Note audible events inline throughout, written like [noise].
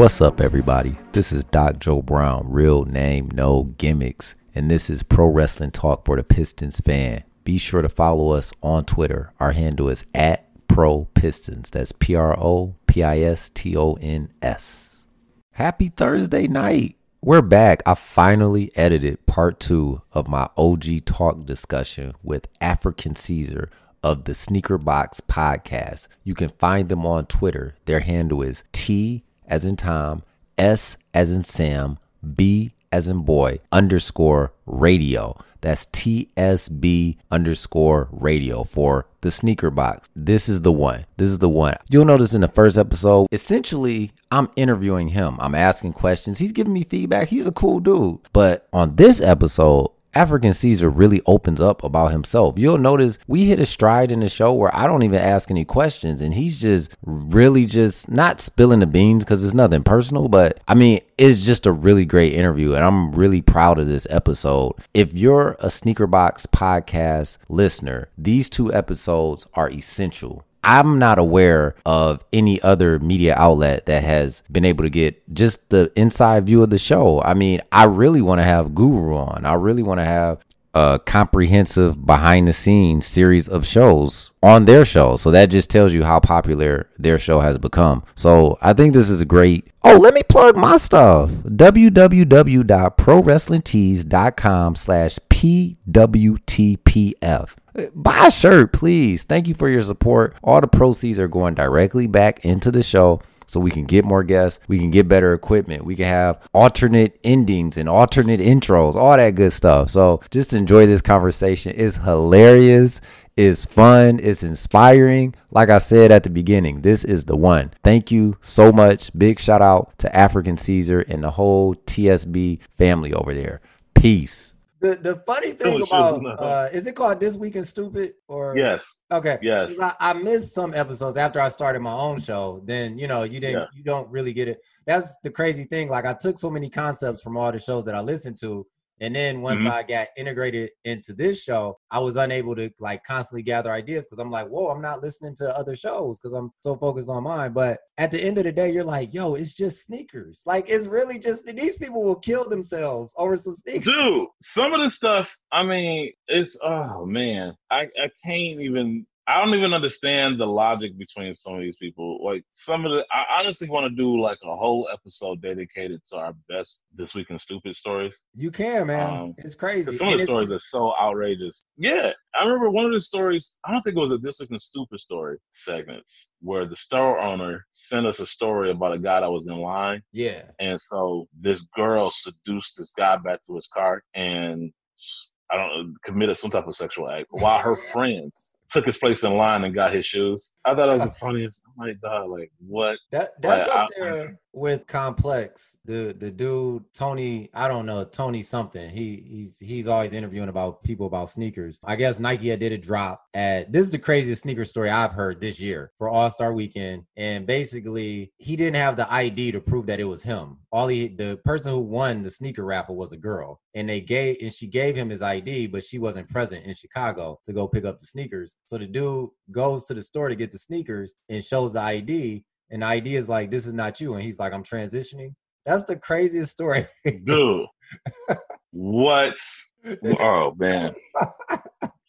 What's up, everybody? This is Doc Joe Brown, real name, no gimmicks, and this is Pro Wrestling Talk for the Pistons fan. Be sure to follow us on Twitter. Our handle is at Pro Pistons. That's P R O P I S T O N S. Happy Thursday night. We're back. I finally edited part two of my OG talk discussion with Afrikan Caesar of the Sneaker Box podcast. You can find them on Twitter. Their handle is T as in Tom, S as in Sam, B as in boy, underscore radio. That's TSB underscore radio for the sneaker box. This is the one. This is the one. You'll notice in the first episode, essentially, I'm interviewing him. I'm asking questions. He's giving me feedback. He's a cool dude. But on this episode, Afrikan Caesar really opens up about himself. You'll notice we hit a stride in the show where I don't even ask any questions and he's just really just not spilling the beans because it's nothing personal, but I mean, it's just a really great interview and I'm really proud of this episode. If you're a Sneakerbox podcast listener, these two episodes are essential. I'm not aware of any other media outlet that has been able to get just the inside view of the show. I mean, I really want to have Guru on. I really want to have a comprehensive behind the scenes series of shows on their show. So that just tells you how popular their show has become. So I think this is great. Oh, let me plug my stuff. www.prowrestlingtees.com slash PWTPF. Buy a shirt, please. Thank you for your support. All the proceeds are going directly back into the show so we can get more guests, we can get better equipment, we can have alternate endings and alternate intros, all that good stuff. So just enjoy this conversation. It's hilarious, it's fun, it's inspiring. Like I said at the beginning, this is the one. Thank you so much. Big shout out to Afrikan Caesar and the whole TSB family over there. Peace. The the funny thing about uh, is it called This Week in Stupid or yes okay yes I, I, missed some episodes after I started my own show. Then you know you didn't yeah. you don't really get it. That's the crazy thing. Like I took so many concepts from all the shows that I listened to, and then once mm-hmm. I got integrated into this show, I was unable to like constantly gather ideas because I'm like, whoa, I'm not listening to other shows because I'm so focused on mine. But at the end of the day, you're like, yo, it's just sneakers. Like it's really just these people will kill themselves over some sneakers. Dude, some of the stuff, I mean, it's oh man, I, I can't even I don't even understand the logic between some of these people. Like some of the, I honestly want to do like a whole episode dedicated to our best this week in stupid stories. You can, man. Um, it's crazy. Some of the stories are so outrageous. Yeah, I remember one of the stories. I don't think it was a this week in stupid story segments where the store owner sent us a story about a guy that was in line. Yeah, and so this girl seduced this guy back to his car and I don't know, committed some type of sexual act while her [laughs] friends took his place in line and got his shoes. I thought that was the [laughs] funniest. Oh my god, like what? That that's like, up I, there with Complex. The the dude Tony, I don't know Tony something. He he's he's always interviewing about people about sneakers. I guess Nike did a drop at this is the craziest sneaker story I've heard this year for All Star Weekend, and basically he didn't have the ID to prove that it was him. All he the person who won the sneaker raffle was a girl, and they gave and she gave him his ID, but she wasn't present in Chicago to go pick up the sneakers. So the dude goes to the store to get the sneakers and shows the ID and the idea is like, this is not you. And he's like, I'm transitioning. That's the craziest story. Dude. what? [laughs] Oh man.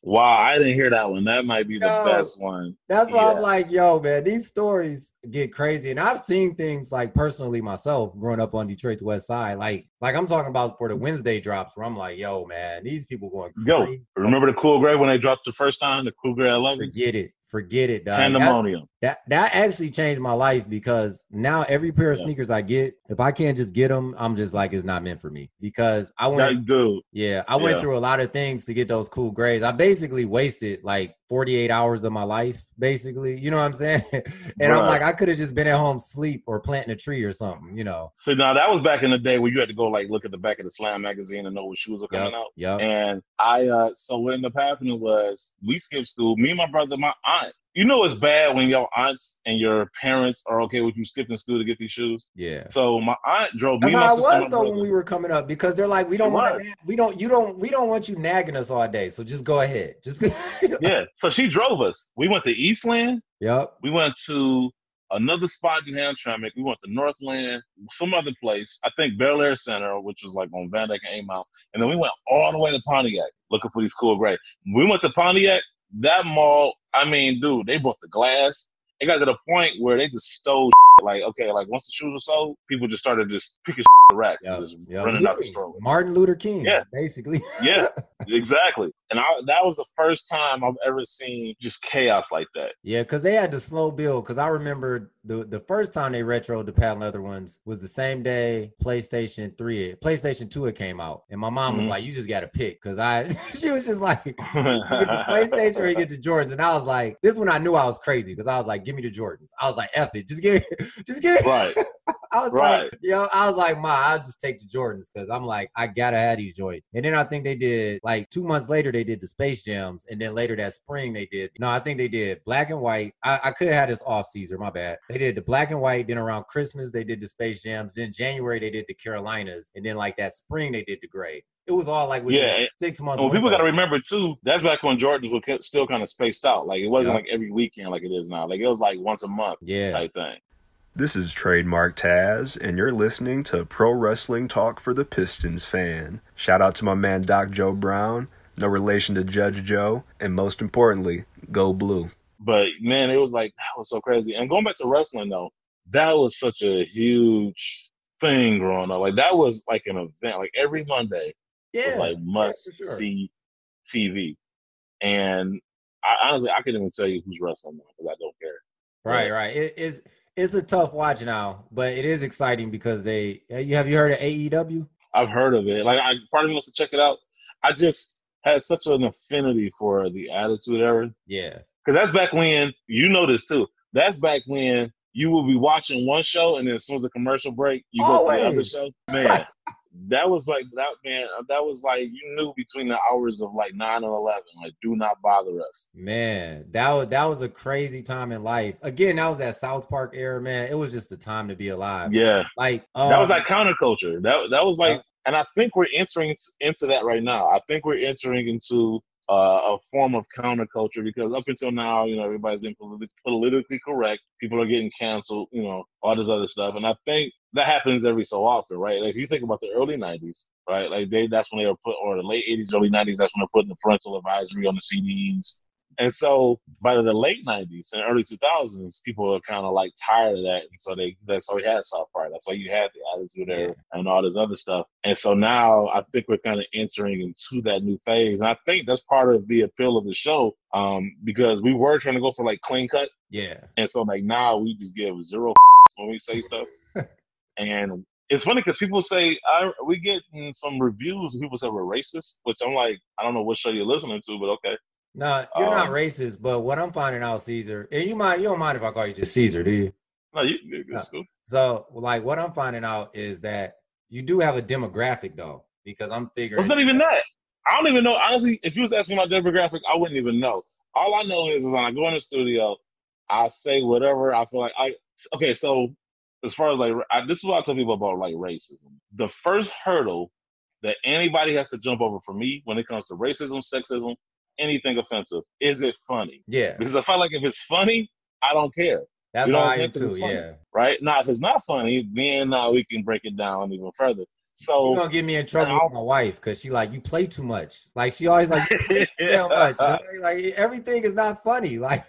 Wow, I didn't hear that one. That might be the yo, best one. That's why yeah. I'm like, yo, man, these stories get crazy. And I've seen things like personally myself growing up on Detroit's West Side. Like, like I'm talking about for the Wednesday drops where I'm like, yo, man, these people going crazy. Yo, remember the cool gray when they dropped the first time, the cool gray 11? Forget it. Forget it, dog. Pandemonium. That, that actually changed my life because now every pair of yeah. sneakers I get, if I can't just get them, I'm just like it's not meant for me. Because I went, dude. Yeah, I went through a lot of things to get those cool grades. I basically wasted like 48 hours of my life, basically. You know what I'm saying? [laughs] and right. I'm like, I could have just been at home sleep or planting a tree or something, you know. So now that was back in the day where you had to go like look at the back of the Slam magazine and know what shoes were coming yep, out. Yeah. And I uh so what ended up happening was we skipped school. Me and my brother, my aunt. You know it's bad when your aunts and your parents are okay with you skipping school to get these shoes. Yeah. So my aunt drove That's me. That's how I was though when we were coming up because they're like, we don't want we don't you don't we don't want you nagging us all day. So just go ahead. Just [laughs] yeah. So she drove us. We went to Eastland. Yep. We went to another spot in Hamtramck. We went to Northland, some other place. I think Bel Air Center, which was like on Van Dyke and Amount. And then we went all the way to Pontiac looking for these cool gray. We went to Pontiac. That mall, I mean, dude, they bought the glass. It got to the point where they just stole [laughs] like okay, like once the shoes were sold, people just started just picking the [laughs] racks yep, and just yep. running out the store. Martin Luther King, yeah, basically. yeah, [laughs] exactly. And I, that was the first time I've ever seen just chaos like that. Yeah, because they had the slow build. Because I remember the the first time they retro the patent leather ones was the same day PlayStation Three, PlayStation Two, it came out, and my mom was mm-hmm. like, "You just got to pick," because I [laughs] she was just like, [laughs] PlayStation or you get the Jordans, and I was like, this one I knew I was crazy because I was like, "Give me the Jordans." I was like, "F it, just give, [laughs] just give." Right. I was right. like, yo, I was like, ma, I'll just take the Jordans because I'm like, I gotta have these joints. And then I think they did like two months later, they did the Space Jams, and then later that spring they did. No, I think they did black and white. I, I could have had this off season, my bad. They did the black and white. Then around Christmas they did the Space Jams. Then January they did the Carolinas, and then like that spring they did the gray. It was all like yeah, six months. Well, people got to remember too. That's back when Jordans were still kind of spaced out. Like it wasn't like every weekend like it is now. Like it was like once a month. Yeah, type thing. This is Trademark Taz, and you're listening to Pro Wrestling Talk for the Pistons fan. Shout out to my man Doc Joe Brown, no relation to Judge Joe, and most importantly, go blue. But man, it was like that was so crazy. And going back to wrestling though, that was such a huge thing growing up. Like that was like an event. Like every Monday yeah, was like must yeah, sure. see TV. And I, honestly, I couldn't even tell you who's wrestling now because I don't care. Right, but, right. It is it's a tough watch now, but it is exciting because they. You have you heard of AEW? I've heard of it. Like, I part of me wants to check it out. I just had such an affinity for the Attitude Era. Yeah, because that's back when you know this too. That's back when you will be watching one show, and then as soon as the commercial break, you go to the other show. Man, that was like that man that was like you knew between the hours of like 9 and 11 like do not bother us. Man that was that was a crazy time in life. Again that was that south park era man. It was just a time to be alive. Yeah. Like um, that was like counterculture. That that was like uh, and i think we're entering into that right now. I think we're entering into uh, a form of counterculture because up until now, you know, everybody's been politi- politically correct. People are getting canceled, you know, all this other stuff. And I think that happens every so often, right? Like if you think about the early '90s, right? Like they that's when they were put, or the late '80s, early '90s, that's when they're putting the parental advisory on the CDs. And so by the late '90s and early 2000s, people are kind of like tired of that, and so they that's why we had South Park. That's why you had the Attitude Era yeah. and all this other stuff. And so now I think we're kind of entering into that new phase, and I think that's part of the appeal of the show, um, because we were trying to go for like clean cut. Yeah. And so like now we just give zero [laughs] when we say stuff, [laughs] and it's funny because people say I we get some reviews and people say we're racist, which I'm like I don't know what show you're listening to, but okay. No, you're um, not racist, but what I'm finding out, Caesar, and you mind you don't mind if I call you just Caesar, do you? No, you, no. Cool. So, like, what I'm finding out is that you do have a demographic, though, because I'm figuring. It's not even that. I don't even know. Honestly, if you was asking my demographic, I wouldn't even know. All I know is, is when I go in the studio, I say whatever I feel like. I okay. So as far as like, I, this is what I tell people about like racism. The first hurdle that anybody has to jump over for me when it comes to racism, sexism, anything offensive. Is it funny? Yeah. Because I feel like if it's funny, I don't care. That's you know I am too. Yeah. Right now, if it's not funny, then now uh, we can break it down even further. So you're gonna get me in trouble with my wife because she like you play too much. Like she always like you too [laughs] much. You know? Like everything is not funny. [laughs] Like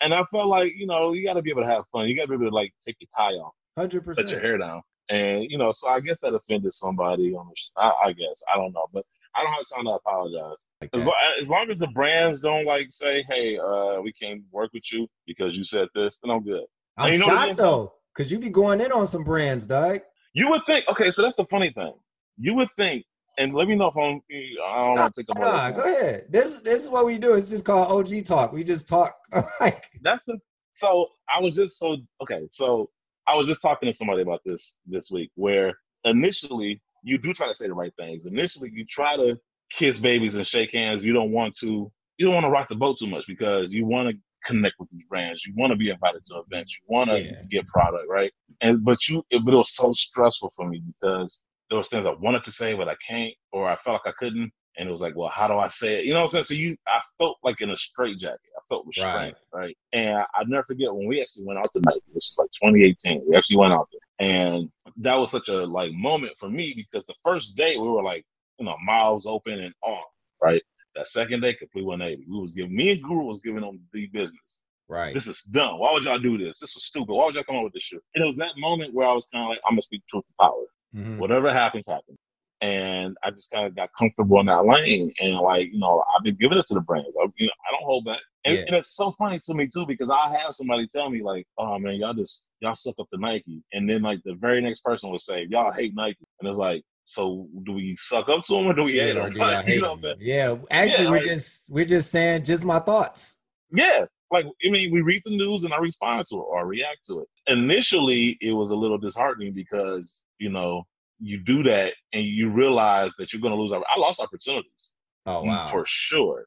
and I felt like you know you got to be able to have fun. You got to be able to like take your tie off, hundred percent, let your hair down, and you know. So I guess that offended somebody on the. I, I guess I don't know, but I don't have time to apologize. As, lo- as, long as the brands don't like say, "Hey, uh, we can't work with you because you said this," then I'm good. I'm you know shocked though, because you be going in on some brands, Doug. You would think. Okay, so that's the funny thing. You would think, and let me know if I'm. I don't want to take a nah, go ahead. This this is what we do. It's just called OG talk. We just talk. [laughs] like that's the. So I was just so okay. So I was just talking to somebody about this this week, where initially you do try to say the right things. Initially, you try to kiss babies and shake hands. You don't want to. You don't want to rock the boat too much because you want to connect with these brands. You want to be invited to events. You want to yeah. get product, right? And but you, it, but it was so stressful for me because there was things I wanted to say but I can't, or I felt like I couldn't. And it was like, well, how do I say it? You know what I'm saying? So you, I felt like in a straitjacket. Felt right? right? And I never forget when we actually went out tonight. This is like 2018. We actually went out there, and that was such a like moment for me because the first day we were like, you know, mouths open and on, right? That second day, complete 180. We was giving me and Guru was giving them the business. Right. This is dumb. Why would y'all do this? This was stupid. Why would y'all come up with this shit? And it was that moment where I was kind of like, I'm gonna speak truth to power. Mhm. Whatever happens, happens. And I just kind of got comfortable in that lane, and like you know, I've been giving it to the brands. I, you know, I don't hold back, and, Yeah. and it's so funny to me too because I have somebody tell me like, "Oh man, y'all just y'all suck up to Nike," and then like the very next person would say, "Y'all hate Nike," and it's like, so do we suck up to them or do we hate or them? do y'all [laughs] you know them? Yeah. Actually, Yeah, we're like- just we're just saying just my thoughts. Yeah. Like, I mean, we read the news and I respond to it or react to it. Initially, it was a little disheartening because, you know, you do that and you realize that you're going to lose. I lost opportunities Oh mm, wow. for sure.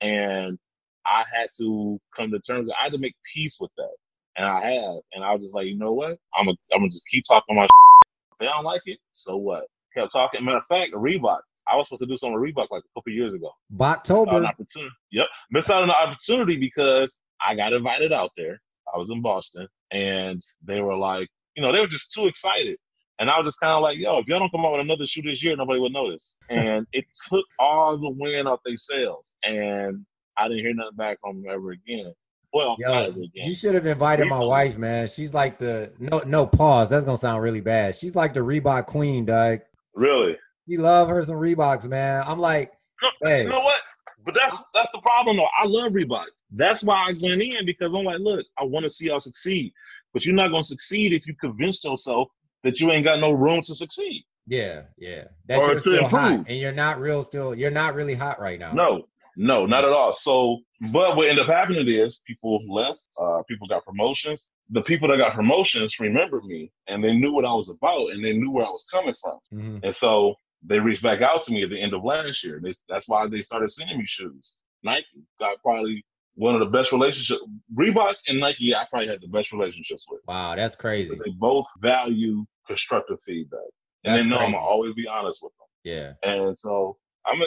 And I had to come to terms, I had to make peace with that. And I have. And I was just like, you know what? I'm going I'm to just keep talking my If they don't like it, so what? Kept talking. Matter of fact, Reebok. I was supposed to do something with Reebok like a couple years ago missed out Bottober. opportunity. Yep, missed out on an opportunity because I got invited out there. I was in Boston, and they were like, you know, they were just too excited. And I was just kind of like, yo, if y'all don't come out with another shoe this year, nobody would notice. [laughs] And it took all the wind off their sails, and I didn't hear nothing back from them ever again. Well, not Yo, ever again. you should have invited my wife, man. She's like the no no pause. That's gonna sound really bad. She's like the Reebok queen, Doug. really? You love her some Reeboks, man. I'm like, No, Hey. You know what? But that's that's the problem though. I love Reebok. That's why I went in because I'm like, look, I want to see y'all succeed. But you're not gonna succeed if you convince yourself that you ain't got no room to succeed. yeah, yeah. That Or you're to still hot, improve. and you're not real. Still, you're not really hot right now. No, no, not at all. So, but what ended up happening is people left. Uh, people got promotions. The people that got promotions remembered me, and they knew what I was about, and they knew where I was coming from. Mhm. And so they reached back out to me at the end of last year. They, that's why they started sending me shoes. Nike got probably one of the best relationships. Reebok and Nike, I probably had the best relationships with. Wow, that's crazy. They both value constructive feedback, and That's they know I'm gonna always be honest with them. Yeah. And so I'm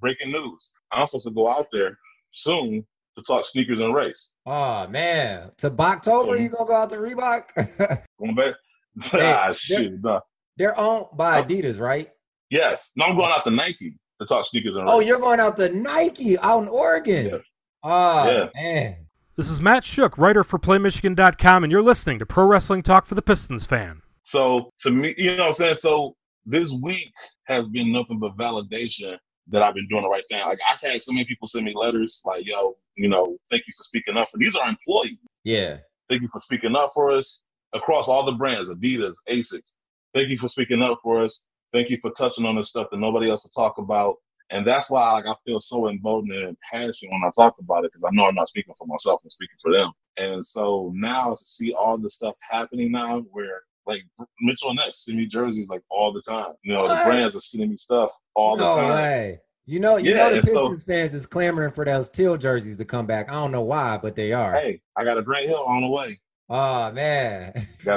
breaking news. I'm supposed to go out there soon to talk sneakers and race. Oh man, to Boktober, So- you gonna go out to Reebok? [laughs] Going back. [laughs] Ah, shoot. No. They're owned by Oh. Adidas, right? Yes. No, I'm going out to Nike to talk sneakers and Race. Oh, race. you're going out to Nike out in Oregon. Yeah. Oh Yeah. man. This is Matt Shook, writer for PlayMichigan.com, and you're listening to Pro Wrestling Talk for the Pistons fan. So to me, you know what I'm saying? So this week has been nothing but validation that I've been doing the right thing. Like I've had so many people send me letters like, yo, you know, thank you for speaking up for these are employees. Yeah. Thank you for speaking up for us across all the brands, Adidas, Asics. Thank you for speaking up for us. Thank you for touching on this stuff that nobody else will talk about. And that's why like I feel so emboldened and passionate when I talk about it because I know I'm not speaking for myself, I'm speaking for them. And so now to see all the stuff happening now where like Mitchell and Ness send me jerseys like all the time. You know, What? the brands are sending me stuff all no the time. way. You know, you Yeah, know the and so- fans is clamoring for those teal jerseys to come back. I don't know why, but they are. Hey, I got a great hill on the way. Oh man.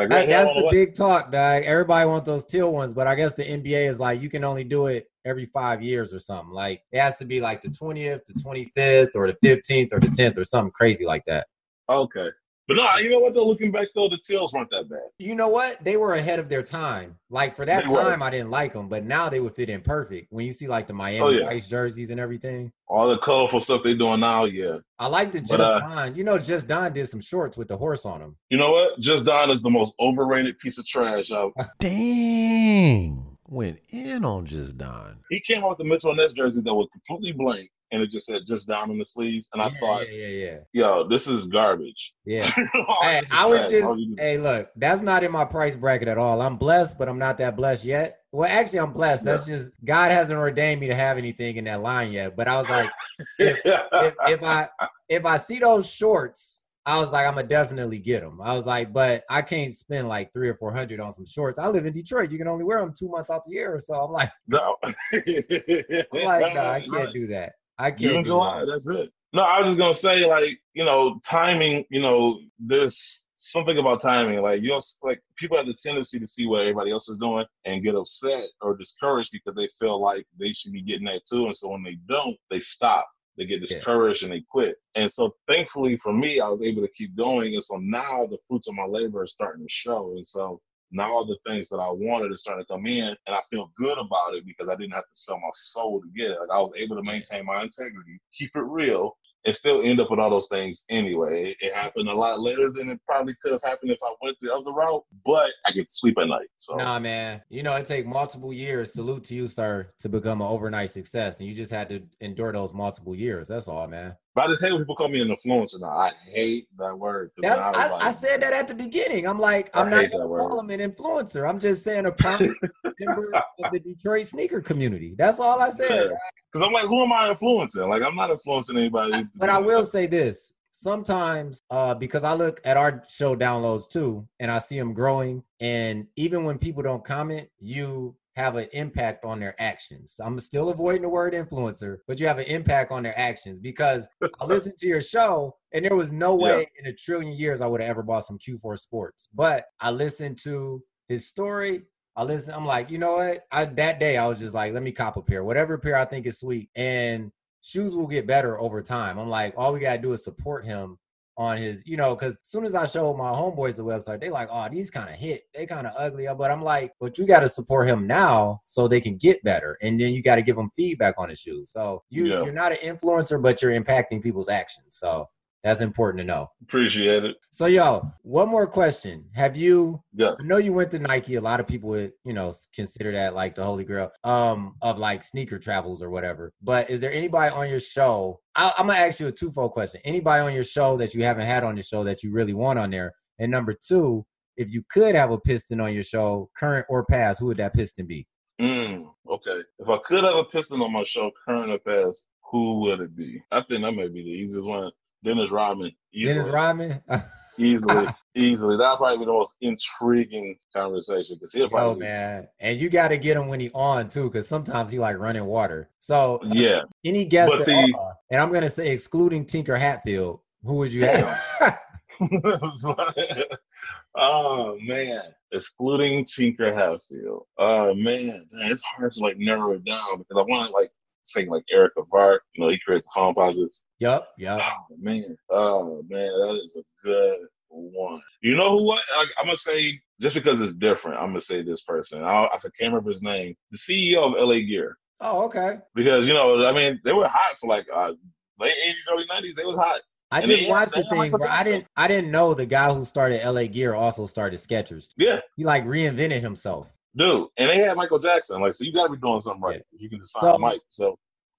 That- [laughs] that's the big talk, dog. Everybody wants those teal ones, but I guess the NBA is like you can only do it every five years or something. Like it has to be like the 20th, the 25th, or the 15th, or the 10th, or something crazy like that. Okay. But no, you know what though? Looking back though, the tails weren't that bad. You know what? They were ahead of their time. Like for that They were. time, I didn't like them, but now they would fit in perfect. When you see like the Miami Oh, yeah. Vice jerseys and everything, All the colorful stuff they're doing now, yeah. I like the Just But, uh, Don. You know, Just Don did some shorts with the horse on them. You know what? Just Don is the most overrated piece of trash out. [laughs] Dang. Went in on just Don. He came out with the Mitchell and Ness jersey that was completely blank and it just said Just Don on the sleeves. And I yeah, thought, yeah, yeah, yeah, yo, this is garbage. yeah. [laughs] Oh, hey, is I was just hey, look, that's not in my price bracket at all. I'm blessed, but I'm not that blessed yet. Well, actually, I'm blessed. That's just God hasn't ordained me to have anything in that line yet. But I was like, [laughs] if, if I if I see those shorts, I was like, I'm gonna definitely get them. I was like, but I can't spend like three or four hundred on some shorts. I live in Detroit. You can only wear them two months out the year or so. I'm like, no. [laughs] I'm like, no, I can't do that. I can't. June, July. that. That's it. No, I was just gonna say, like, you know, timing. You know, there's something about timing. Like, you know, like people have the tendency to see what everybody else is doing and get upset or discouraged because they feel like they should be getting that too, and so when they don't, they stop. they get Yeah. discouraged and they quit. And so thankfully for me, I was able to keep going. And so now the fruits of my labor are starting to show. And so now all the things that I wanted are starting to come in and I feel good about it because I didn't have to sell my soul to get it. Like I was able to maintain my integrity, keep it real, and still end up with all those things anyway. It happened a lot later than it probably could have happened if I went the other route, but I could sleep at night. So Nah, man. You know, it take multiple years. Salute to you, sir, to become an overnight success, and you just had to endure those multiple years. That's all, man. but I just hate when people call me an influencer now. I hate that word. That's, I, like- I said that at the beginning. I'm like, I I'm not gonna call him an influencer. I'm just saying a prominent [laughs] member of the Detroit sneaker community. That's all I said. Yeah. Because I'm like, who am I influencing? Like, I'm not influencing anybody. [laughs] But I will say this: sometimes, uh, because I look at our show downloads too, and I see them growing, and even when people don't comment, you have an impact on their actions. I'm still avoiding the word influencer, but you have an impact on their actions because I [laughs] listened to your show, and there was no Yeah. way in a trillion years I would have ever bought some Q4 Sports. But I listened to his story. I listen. I'm like, you know what? I that day I was just like, let me cop a pair, whatever pair I think is sweet, and shoes will get better over time. I'm like, all we gotta do is support him on his, you know, because as soon as I show my homeboys the website, they like, oh, these kind of hit, they kind of ugly. But I'm like, but you got to support him now so they can get better, and then you got to give them feedback on the shoes. So you Yeah. you're not an influencer, but you're impacting people's actions. So that's important to know. Appreciate it. So yo, one more question: Have you Yes. I know you went to Nike. A lot of people would, you know, consider that like the holy grail um, of like sneaker travels or whatever. But is there anybody on your show? I, I'm gonna ask you a twofold question. Anybody on your show that you haven't had on your show that you really want on there? And number two, if you could have a piston on your show, current or past, who would that piston be? Mm, okay. If I could have a piston on my show, current or past, who would it be? I think that may be the easiest one. Dennis Rodman. Easily. Dennis Rodman. [laughs] Easily. easily. That'll probably be the most intriguing conversation because he'll Oh probably just, man, and you got to get him when he on too, because sometimes he like running water. So yeah. any guest at the- all, and I'm gonna say excluding Tinker Hatfield, who would you have? [laughs] [laughs] oh man, excluding Tinker Hatfield. Oh man, Dang, it's hard to like narrow it down because I want to like say like Eric Avar. You know, he creates posits. Yup, yup. Oh man, oh man, that is a good one. You know who? What like, I'm gonna say just because it's different. I'm gonna say this person. I, I can't remember his name. The CEO of LA Gear. Oh, okay. Because you know, I mean, they were hot for like uh, late '80s, early '90s. They was hot. I And just watched the thing, but I didn't. I didn't know the guy who started LA Gear also started Skechers. Yeah, He like reinvented himself. Dude. And they had Michael Jackson. Like, so you got to be doing something right. If you can just sign So- Mike. So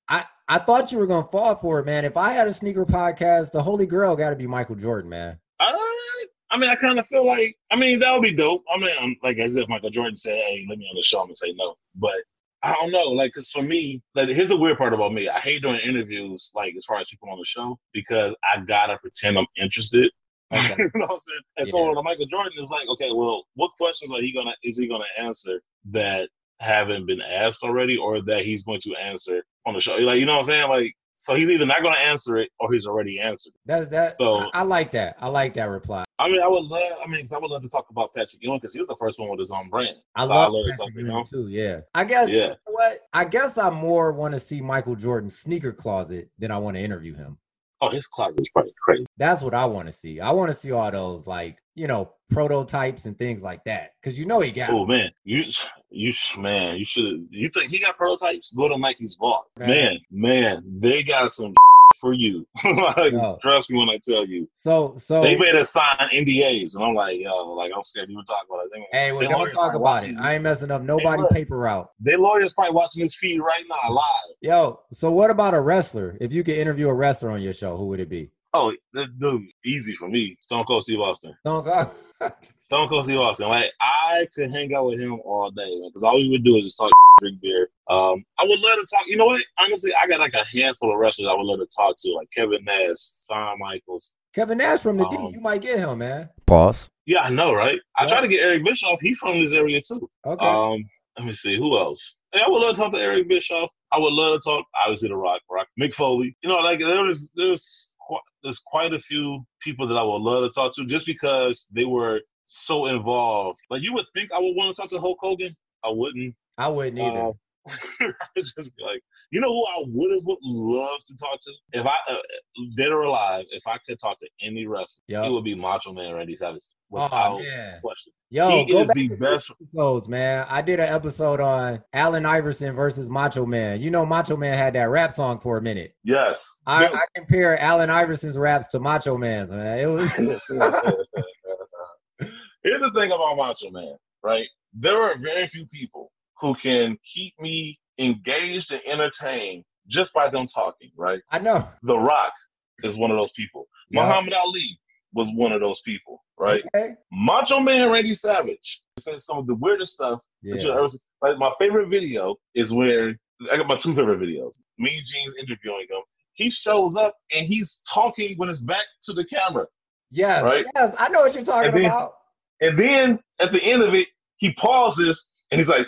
I I thought you were gonna fall for it, man. If I had a sneaker podcast, the holy grail got to be Michael Jordan, man. I, I mean, I kind of feel like, I mean, that would be dope. I mean, I'm, like as if Michael Jordan said, "Hey, let me on the show," I'm gonna say no. But I don't know, like, cause for me, like, here's the weird part about me. I hate doing interviews, like, as far as people on the show, because I gotta pretend I'm interested. Okay. [laughs] you know what I'm saying? And so Yeah. when Michael Jordan is like, okay, well, what questions are he gonna is he gonna answer that haven't been asked already, or that he's going to answer on the show? Like, you know what I'm saying? Like, so he's either not gonna answer it or he's already answered. it. That's that. So- I, I like that. I like that reply. I mean, I would love. I mean, I would love to talk about Patrick Ewing because he was the first one with his own brand. I So love love Patrick to Ewing too. Yeah. I guess. Yeah. You know what? I guess I more want to see Michael Jordan's sneaker closet than I want to interview him. Oh, his closet is probably crazy. That's what I want to see. I want to see all those like you know prototypes and things like that because you know he got. Oh man, you you man, you should. You think he got prototypes? Go to Nike's vault. Man, man, they got some for you. [laughs] like, Yo. Trust me when I tell you. So so. They made us sign NDAs, and I'm like, yo, like I'm scared to even talk about it. They, Hey, well, don't talk about it. I ain't messing up nobody look. paper route. Their lawyers probably watching this feed right now live. Yo, so what about a wrestler? If you could interview a wrestler on your show, who would it be? Oh, this dude, easy for me. Stone Cold Steve Austin. Don't go. [laughs] Stone Cold Steve Austin. Like I could hang out with him all day, man, because all we would do is just talk, [laughs] drink beer. Um, I would love to talk. You know what? Honestly, I got like a handful of wrestlers I would love to talk to, like Kevin Nash, Shawn Michaels. Kevin Nash from the D. Um, You might get him, man. Pause. Yeah, I know, right? I Yeah. tried to get Eric Bischoff. He's from this area too. Okay. Um, let me see who else. Hey, I would love to talk to Eric Bischoff. I would love to talk, obviously, the Rock, Rock, Mick Foley. You know, like there's there's there's quite a few people that I would love to talk to, just because they were so involved. Like you would think I would want to talk to Hulk Hogan. I wouldn't. I wouldn't either. [laughs] Uh, just be like, you know who I would have loved to talk to if I uh, dead or alive. If I could talk to any wrestler, Yep. it would be Macho Man Randy Savage Oh without man. question. Yo, he is the best. episodes, man. I did an episode on Allen Iverson versus Macho Man. You know, Macho Man had that rap song for a minute. Yes. I, Bill- I compare Allen Iverson's raps to Macho Man's, man. It was [laughs] [laughs] Here's the thing about Macho Man, right? There are very few people who can keep me engaged and entertained just by them talking, right? I know. The Rock is one of those people. Yeah. Muhammad Ali was one of those people, right? Okay. Macho Man Randy Savage says some of the weirdest stuff that you Yeah. ever seen. Like my favorite video is where I got my two favorite videos. Me and Gene's interviewing him. He shows up and he's talking with his back to the camera. Yes. Right? Yes. I know what you're talking then- about. And then at the end of it, he pauses and he's like,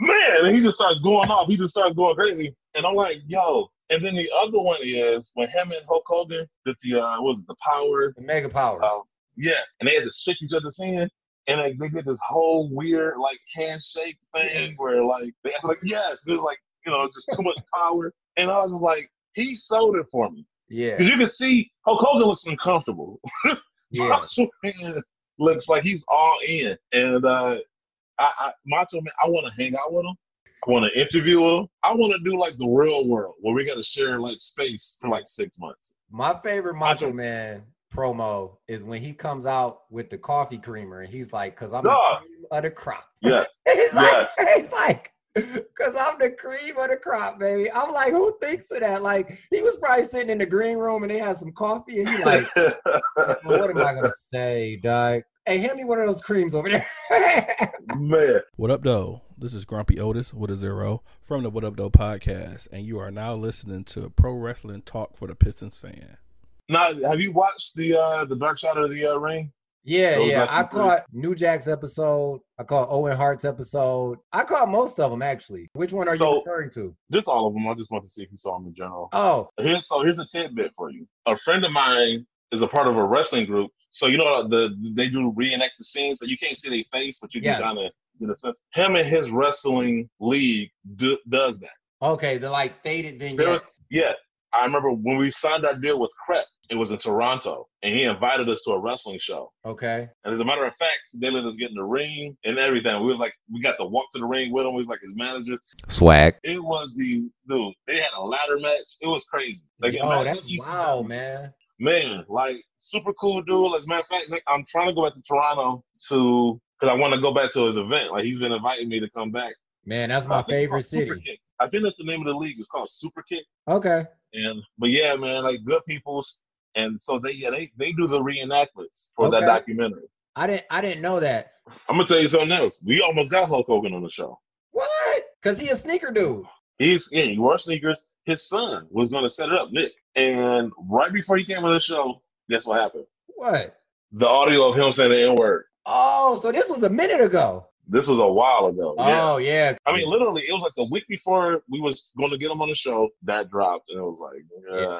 man, and he just starts going off. He just starts going crazy. And I'm like, yo. And then the other one is when him and Hulk Hogan did the, uh, what was it, the power? The mega powers. Uh, yeah. And they had to shake each other's hand. And like, they did this whole weird, like, handshake thing where, like, they had like, yes. It was like, you know, just too much power. And I was just like, he sold it for me. yeah. Because you can see Hulk Hogan looks uncomfortable. [laughs] Yeah. [laughs] Macho Man looks like he's all in, and uh, I, I Macho Man, I want to hang out with him. I want to interview him. I want to do like the real world where we got to share like space for like six months. My favorite Macho Macho- Man promo is when he comes out with the coffee creamer and he's like, "Cause I'm Dog. the cream of the crop." Yes, [laughs] he's like, Yes. he's like, "Cause I'm the cream of the crop, baby." I'm like, who thinks of that? Like, he was probably sitting in the green room and they had some coffee and he like, [laughs] "What am I gonna say, Doug?" Hey, hand me one of those creams over there. [laughs] man. What up, though? This is Grumpy Otis with a zero from the What Up, Though podcast, and you are now listening to Pro Wrestling Talk for the Pistons fan. Now, have you watched the uh the Dark Side of the uh, Ring? Yeah, Those yeah. I caught New Jack's episode. I caught Owen Hart's episode. I caught most of them actually. Which one are you referring to? Just all of them. I just want to see if you saw them in general. Oh, Here's so here's a tidbit for you. A friend of mine is a part of a wrestling group. So you know the they do reenact the scenes, so you can't see their face, but you Yes. can kind of get a sense. Him and his wrestling league do, does that. okay. The like faded vignettes. yeah, I remember when we signed our deal with Crep. It was in Toronto, and he invited us to a wrestling show. Okay. And as a matter of fact, they let us get in the ring and everything. We was like, we got to walk to the ring with him. We was like his manager. Swag. It was the dude. They had a ladder match. It was crazy. Like, oh, that's wow, man. man, like super cool dude. As a matter of fact, I'm trying to go back to Toronto to because I want to go back to his event. Like he's been inviting me to come back. Man, that's my favorite city. I think that's the name of the league. It's called Super Kick. Okay. And but yeah, man, like good people's. And so they yeah they they do the reenactments for that documentary. I didn't I didn't know that. I'm gonna tell you something else. We almost got Hulk Hogan on the show. What? Cause he a sneaker dude. He's yeah, he wore sneakers. His son was gonna set it up, Nick. And right before he came on the show, guess what happened? What? The audio of him saying the N word. Oh, so this was a minute ago. This was a while ago. Yeah. Oh yeah. I mean, literally, it was like the week before we was going to get him on the show. That dropped, and it was like,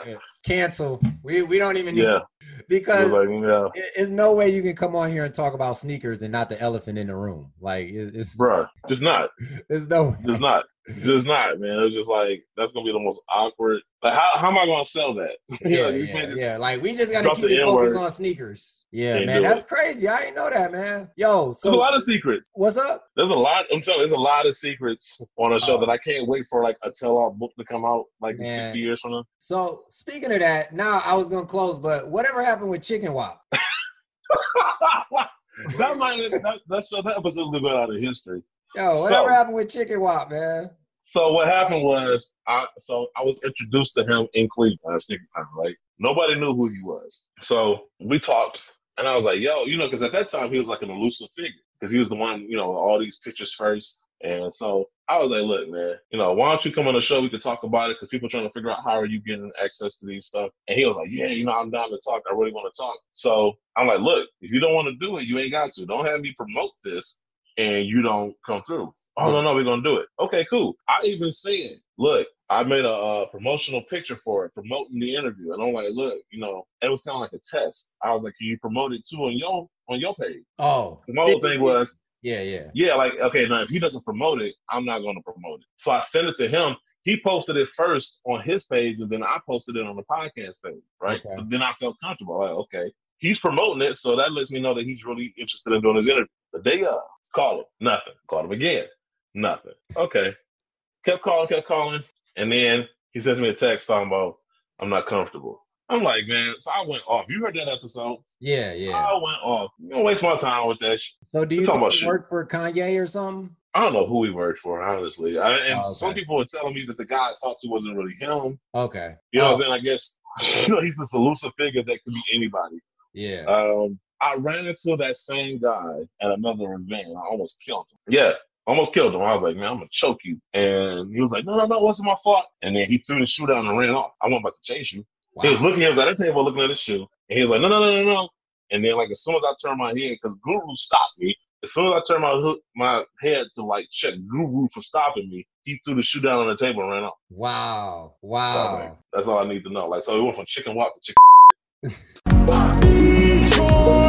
yeah, Yeah. Cancel. We we don't even yeah. It because like, yeah, it's no way you can come on here and talk about sneakers and not the elephant in the room. Like it, it's bruh, just not, There's no just not, just not, man. It was just like that's gonna be the most awkward. Like, how how am I gonna sell that? [laughs] Yeah, these yeah, yeah. Like we just gotta keep the it focused on sneakers. Yeah, Can't man, that's it. crazy. I didn't know that, man. Yo, There's a lot of secrets. what's up? There's a lot. I'm telling. you, There's a lot of secrets on a show Oh. that I can't wait for like a tell-all book to come out like Man. 60 years from now. So speaking of that, now I was gonna close, but whatever happened with Chicken Wop? [laughs] that might that, that show that episode's gonna go out of history. Yo, whatever So- happened with Chicken Wop, man? So what happened was, I so I was introduced to him in Cleveland Sneaker Con, right? Nobody knew who he was. So we talked, and I was like, "Yo, you know," because at that time he was like an elusive figure, because he was the one, you know, all these pictures first. And so I was like, "Look, man, you know, why don't you come on the show? We could talk about it, because people trying to figure out how are you getting access to these stuff." And he was like, "Yeah, you know, I'm down to talk. I really want to talk." So I'm like, "Look, if you don't want to do it, you ain't got to. Don't have me promote this, and you don't come through." Oh no, no, we're gonna do it. Okay, cool. I even said, look, I made a, uh promotional picture for it, promoting the interview, and I'm like, look, you know, it was kind of like a test. I was like, can you promote it too on your on your page? Oh, The whole thing was, Yeah, yeah. Yeah, like okay, now if he doesn't promote it, I'm not going to promote it. So I sent it to him. He posted it first on his page, and then I posted it on the podcast page. Right. Okay. So then I felt comfortable. Like, okay, he's promoting it, so that lets me know that he's really interested in doing his interview. The day of, call him, nothing. Called him again, nothing. Okay, kept calling, kept calling, and then he sends me a text talking about I'm not comfortable. I'm like, man, so I went off. You heard that episode? Yeah, yeah. I went off. You don't waste my time with that. Shit. So do you think about work for Kanye or something? I don't know who he worked for, honestly. I, and Oh, okay. some people were telling me that the guy I talked to wasn't really him. Okay. You know Oh, what I'm saying? I guess [laughs] you know he's this elusive figure that could be anybody. Yeah. Um, I ran into that same guy at another event. I almost killed him. Yeah, almost killed him. I was like, man, I'm gonna choke you. And he was like, no, no, no, it wasn't my fault. And then he threw the shoe down and ran off. I wasn't about to chase you. He was looking, he was at the table looking at his shoe. And he was like, no, no, no, no, no. And then like as soon as I turned my head, because Guru stopped me. As soon as I turned my hook, my head to like check Guru for stopping me, he threw the shoe down on the table and ran off. Wow. So I was like, Wow. that's all I need to know. Like, so it went from chicken walk to chicken. [laughs]